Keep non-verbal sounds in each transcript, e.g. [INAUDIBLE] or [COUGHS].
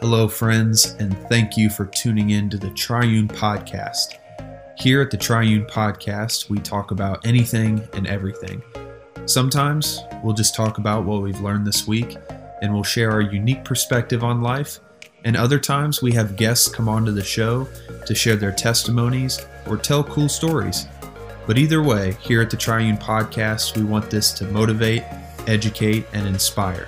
Hello, friends, and thank you for tuning in to the Triune Podcast. Here at the Triune Podcast, we talk about anything and everything. Sometimes we'll just talk about what we've learned this week and we'll share our unique perspective on life. And other times we have guests come onto the show to share their testimonies or tell cool stories. But either way, here at the Triune Podcast, we want this to motivate, educate, and inspire.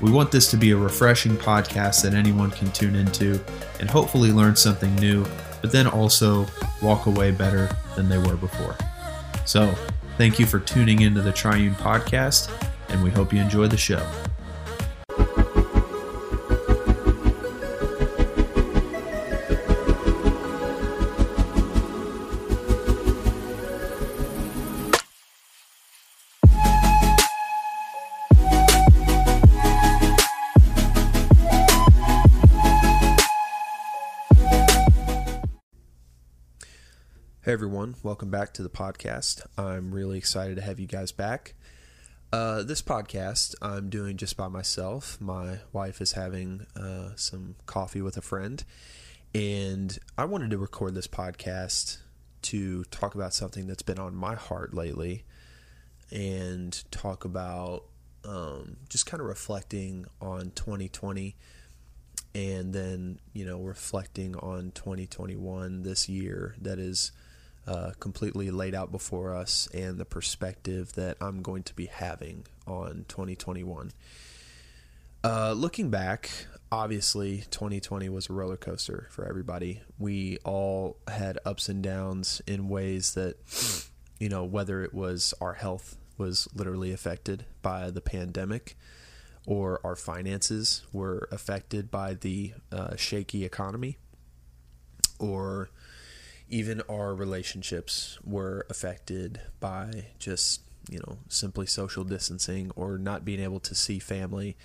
We want this to be a refreshing podcast that anyone can tune into and hopefully learn something new, but then also walk away better than they were before. So, thank you for tuning into the Triune Podcast, and we hope you enjoy the show. Everyone, welcome back to the podcast. I'm really excited to have you guys back. Uh, this podcast I'm doing just by myself. My wife is having uh, some coffee with a friend, and I wanted to record this podcast to talk about something that's been on my heart lately and talk about um, just kind of reflecting on 2020 and then, you know, reflecting on 2021 this year that is uh, completely laid out before us and the perspective that I'm going to be having on 2021. Uh, looking back, obviously 2020 was a roller coaster for everybody. We all had ups and downs in ways that, you know, whether it was our health was literally affected by the pandemic or our finances were affected by the uh, shaky economy or even our relationships were affected by just you know simply social distancing or not being able to see family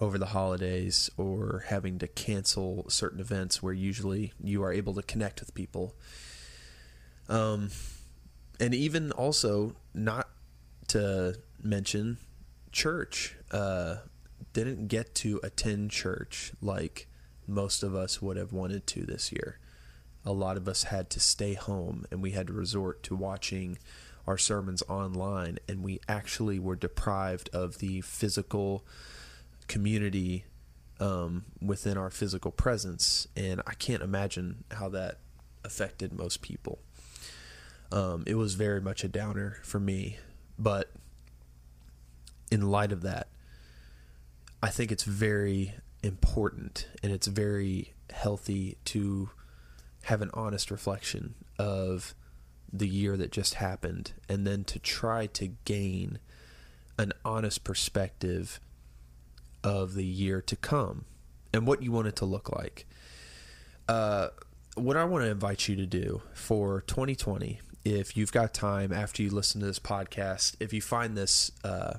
over the holidays or having to cancel certain events where usually you are able to connect with people. Um and even also not to mention church uh didn't get to attend church like most of us would have wanted to this year a lot of us had to stay home and we had to resort to watching our sermons online and we actually were deprived of the physical community um, within our physical presence. And i can't imagine how that affected most people. Um, it was very much a downer for me. But in light of that i think it's very important and it's very healthy to have an honest reflection of the year that just happened and then to try to gain an honest perspective of the year to come and what you want it to look like. Uh, what I want to invite you to do for 2020, if you've got time after you listen to this podcast, if you find this, uh,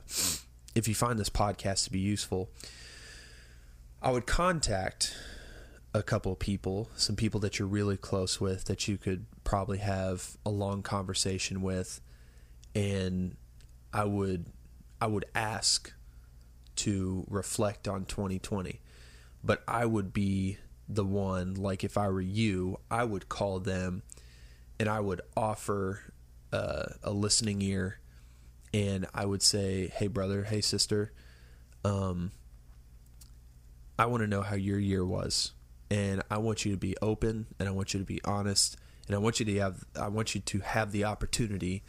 if you find this podcast to be useful, I would contact a couple of people, some people that you're really close with that you could probably have a long conversation with and I would I would ask to reflect on 2020. But I would be the one like if I were you, I would call them and I would offer uh, a listening ear and I would say, "Hey brother, hey sister, um I want to know how your year was." And I want you to be open and I want you to be honest and I want you to have I want you to have the opportunity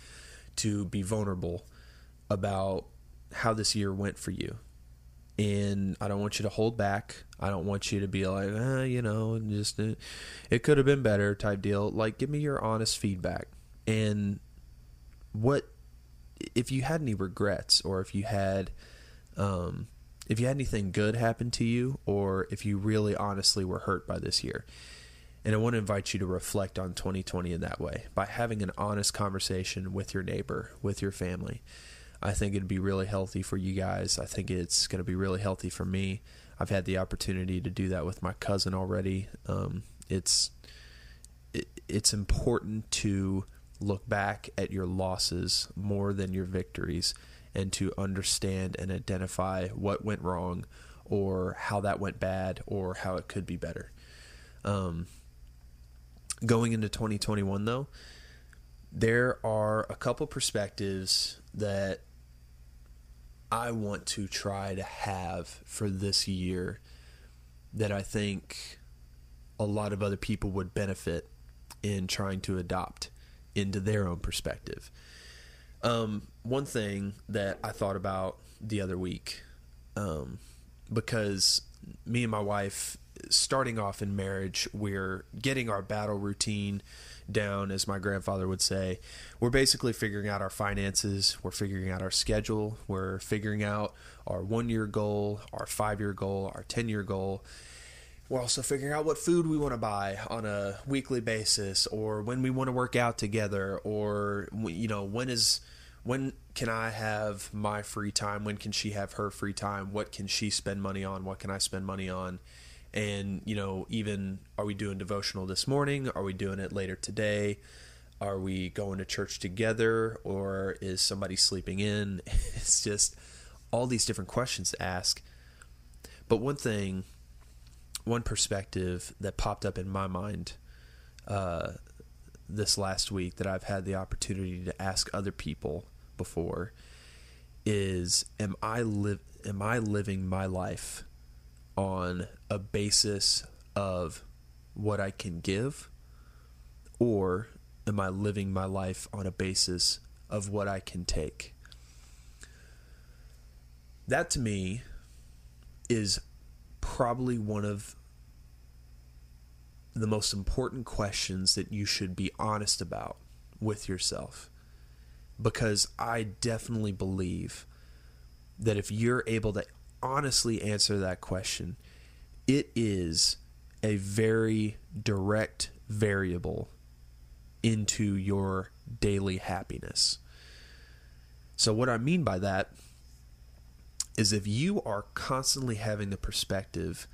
to be vulnerable about how this year went for you. And I don't want you to hold back. I don't want you to be like, eh, you know, just uh, it could have been better type deal. Like, give me your honest feedback. And what if you had any regrets or if you had um, if you had anything good happen to you or if you really honestly were hurt by this year. And I want to invite you to reflect on 2020 in that way by having an honest conversation with your neighbor, with your family. I think it'd be really healthy for you guys. I think it's going to be really healthy for me. I've had the opportunity to do that with my cousin already. Um, it's it, it's important to look back at your losses more than your victories and to understand and identify what went wrong or how that went bad or how it could be better. Um, going into 2021, though, there are a couple perspectives that I want to try to have for this year that I think a lot of other people would benefit in trying to adopt into their own perspective. Um, one thing that I thought about the other week, um, because me and my wife, starting off in marriage, we're getting our battle routine down, as my grandfather would say. We're basically figuring out our finances, we're figuring out our schedule, we're figuring out our one year goal, our five year goal, our 10 year goal. We're also figuring out what food we want to buy on a weekly basis, or when we want to work out together, or you know when is when can I have my free time? When can she have her free time? What can she spend money on? What can I spend money on? And, you know, even are we doing devotional this morning? Are we doing it later today? Are we going to church together or is somebody sleeping in? [LAUGHS] It's just all these different questions to ask. But one thing, one perspective that popped up in my mind uh, this last week that I've had the opportunity to ask other people before is am I live am I living my life on a basis of what I can give or am I living my life on a basis of what I can take? That to me is probably one of the most important questions that you should be honest about with yourself. Because I definitely believe that if you're able to honestly answer that question, it is a very direct variable into your daily happiness. So, what I mean by that is if you are constantly having the perspective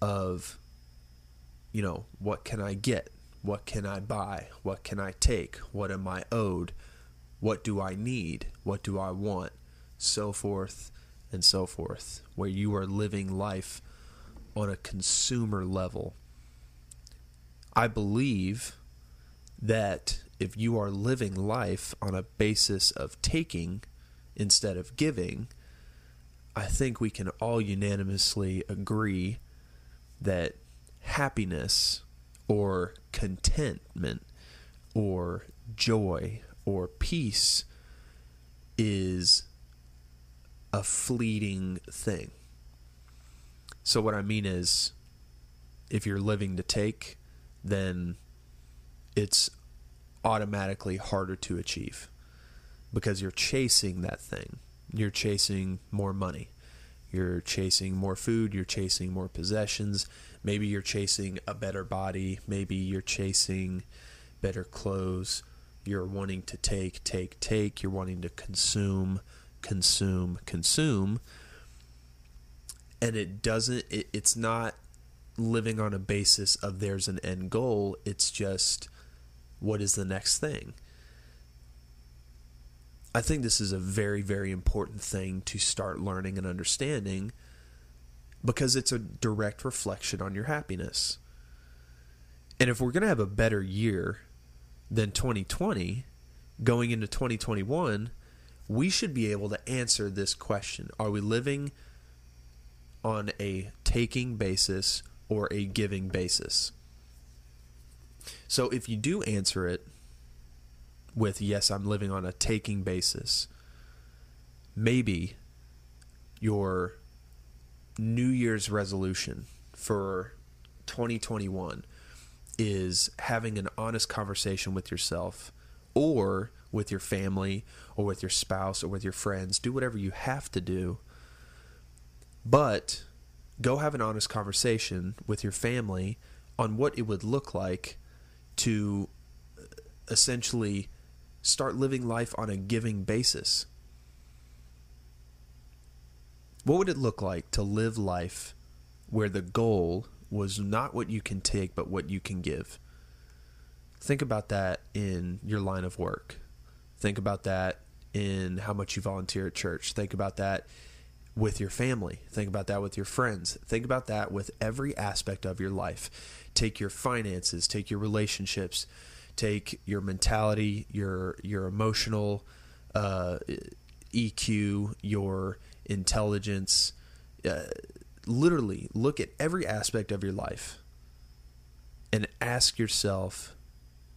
of you know, what can I get? What can I buy? What can I take? What am I owed? What do I need? What do I want? So forth and so forth, where you are living life on a consumer level. I believe that if you are living life on a basis of taking instead of giving, I think we can all unanimously agree that happiness or contentment or joy or peace is a fleeting thing. So, what I mean is, if you're living to take, then it's automatically harder to achieve because you're chasing that thing. You're chasing more money. You're chasing more food. You're chasing more possessions. Maybe you're chasing a better body. Maybe you're chasing better clothes. You're wanting to take, take, take. You're wanting to consume, consume, consume. And it doesn't, it, it's not living on a basis of there's an end goal. It's just what is the next thing. I think this is a very, very important thing to start learning and understanding because it's a direct reflection on your happiness. And if we're going to have a better year than 2020 going into 2021, we should be able to answer this question Are we living on a taking basis or a giving basis? So if you do answer it with, Yes, I'm living on a taking basis, maybe your New Year's resolution for 2021 is having an honest conversation with yourself or with your family or with your spouse or with your friends. Do whatever you have to do. But go have an honest conversation with your family on what it would look like to essentially start living life on a giving basis. What would it look like to live life where the goal was not what you can take, but what you can give? Think about that in your line of work. Think about that in how much you volunteer at church. Think about that with your family. Think about that with your friends. Think about that with every aspect of your life. Take your finances, take your relationships, take your mentality, your your emotional uh, EQ, your intelligence. Uh, literally, look at every aspect of your life and ask yourself: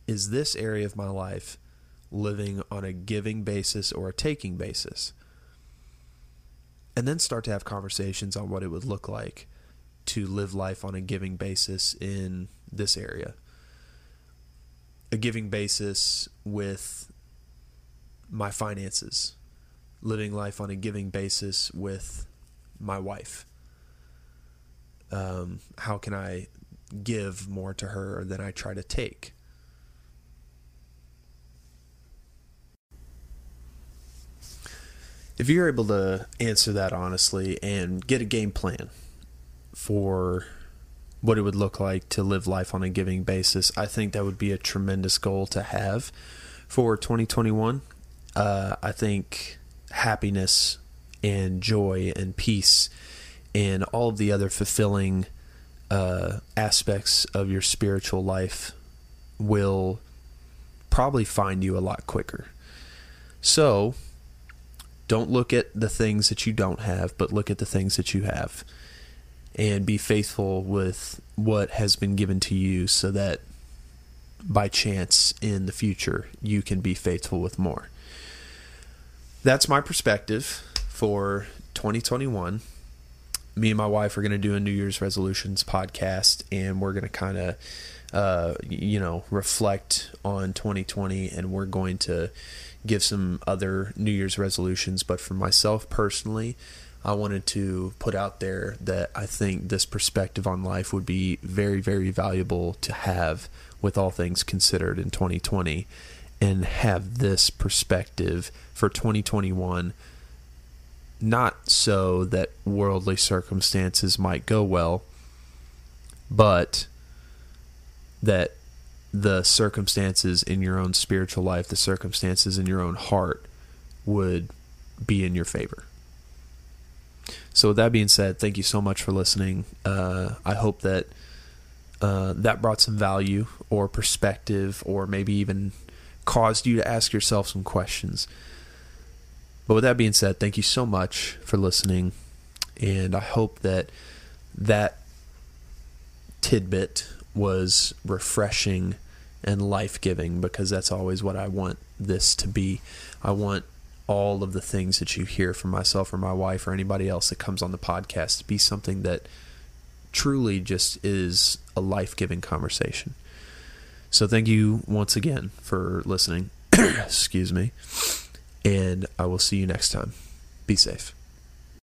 Is this area of my life living on a giving basis or a taking basis? and then start to have conversations on what it would look like to live life on a giving basis in this area. A giving basis with my finances, living life on a giving basis with my wife. Um, how can I give more to her than I try to take? if you're able to answer that honestly and get a game plan for what it would look like to live life on a giving basis, I think that would be a tremendous goal to have for 2021. Uh, I think happiness and joy and peace and all of the other fulfilling uh, aspects of your spiritual life will probably find you a lot quicker. So, don't look at the things that you don't have, but look at the things that you have. And be faithful with what has been given to you so that by chance in the future you can be faithful with more. That's my perspective for 2021. Me and my wife are going to do a New Year's resolutions podcast, and we're going to kind of, uh, you know, reflect on 2020, and we're going to give some other New Year's resolutions, but for myself personally, I wanted to put out there that I think this perspective on life would be very, very valuable to have with all things considered in 2020 and have this perspective for 2021 not so that worldly circumstances might go well, but that the circumstances in your own spiritual life, the circumstances in your own heart would be in your favor. So, with that being said, thank you so much for listening. Uh, I hope that uh, that brought some value or perspective, or maybe even caused you to ask yourself some questions. But with that being said, thank you so much for listening. And I hope that that tidbit was refreshing and life giving because that's always what I want this to be. I want all of the things that you hear from myself or my wife or anybody else that comes on the podcast to be something that truly just is a life giving conversation. So thank you once again for listening. [COUGHS] Excuse me. And I will see you next time. Be safe.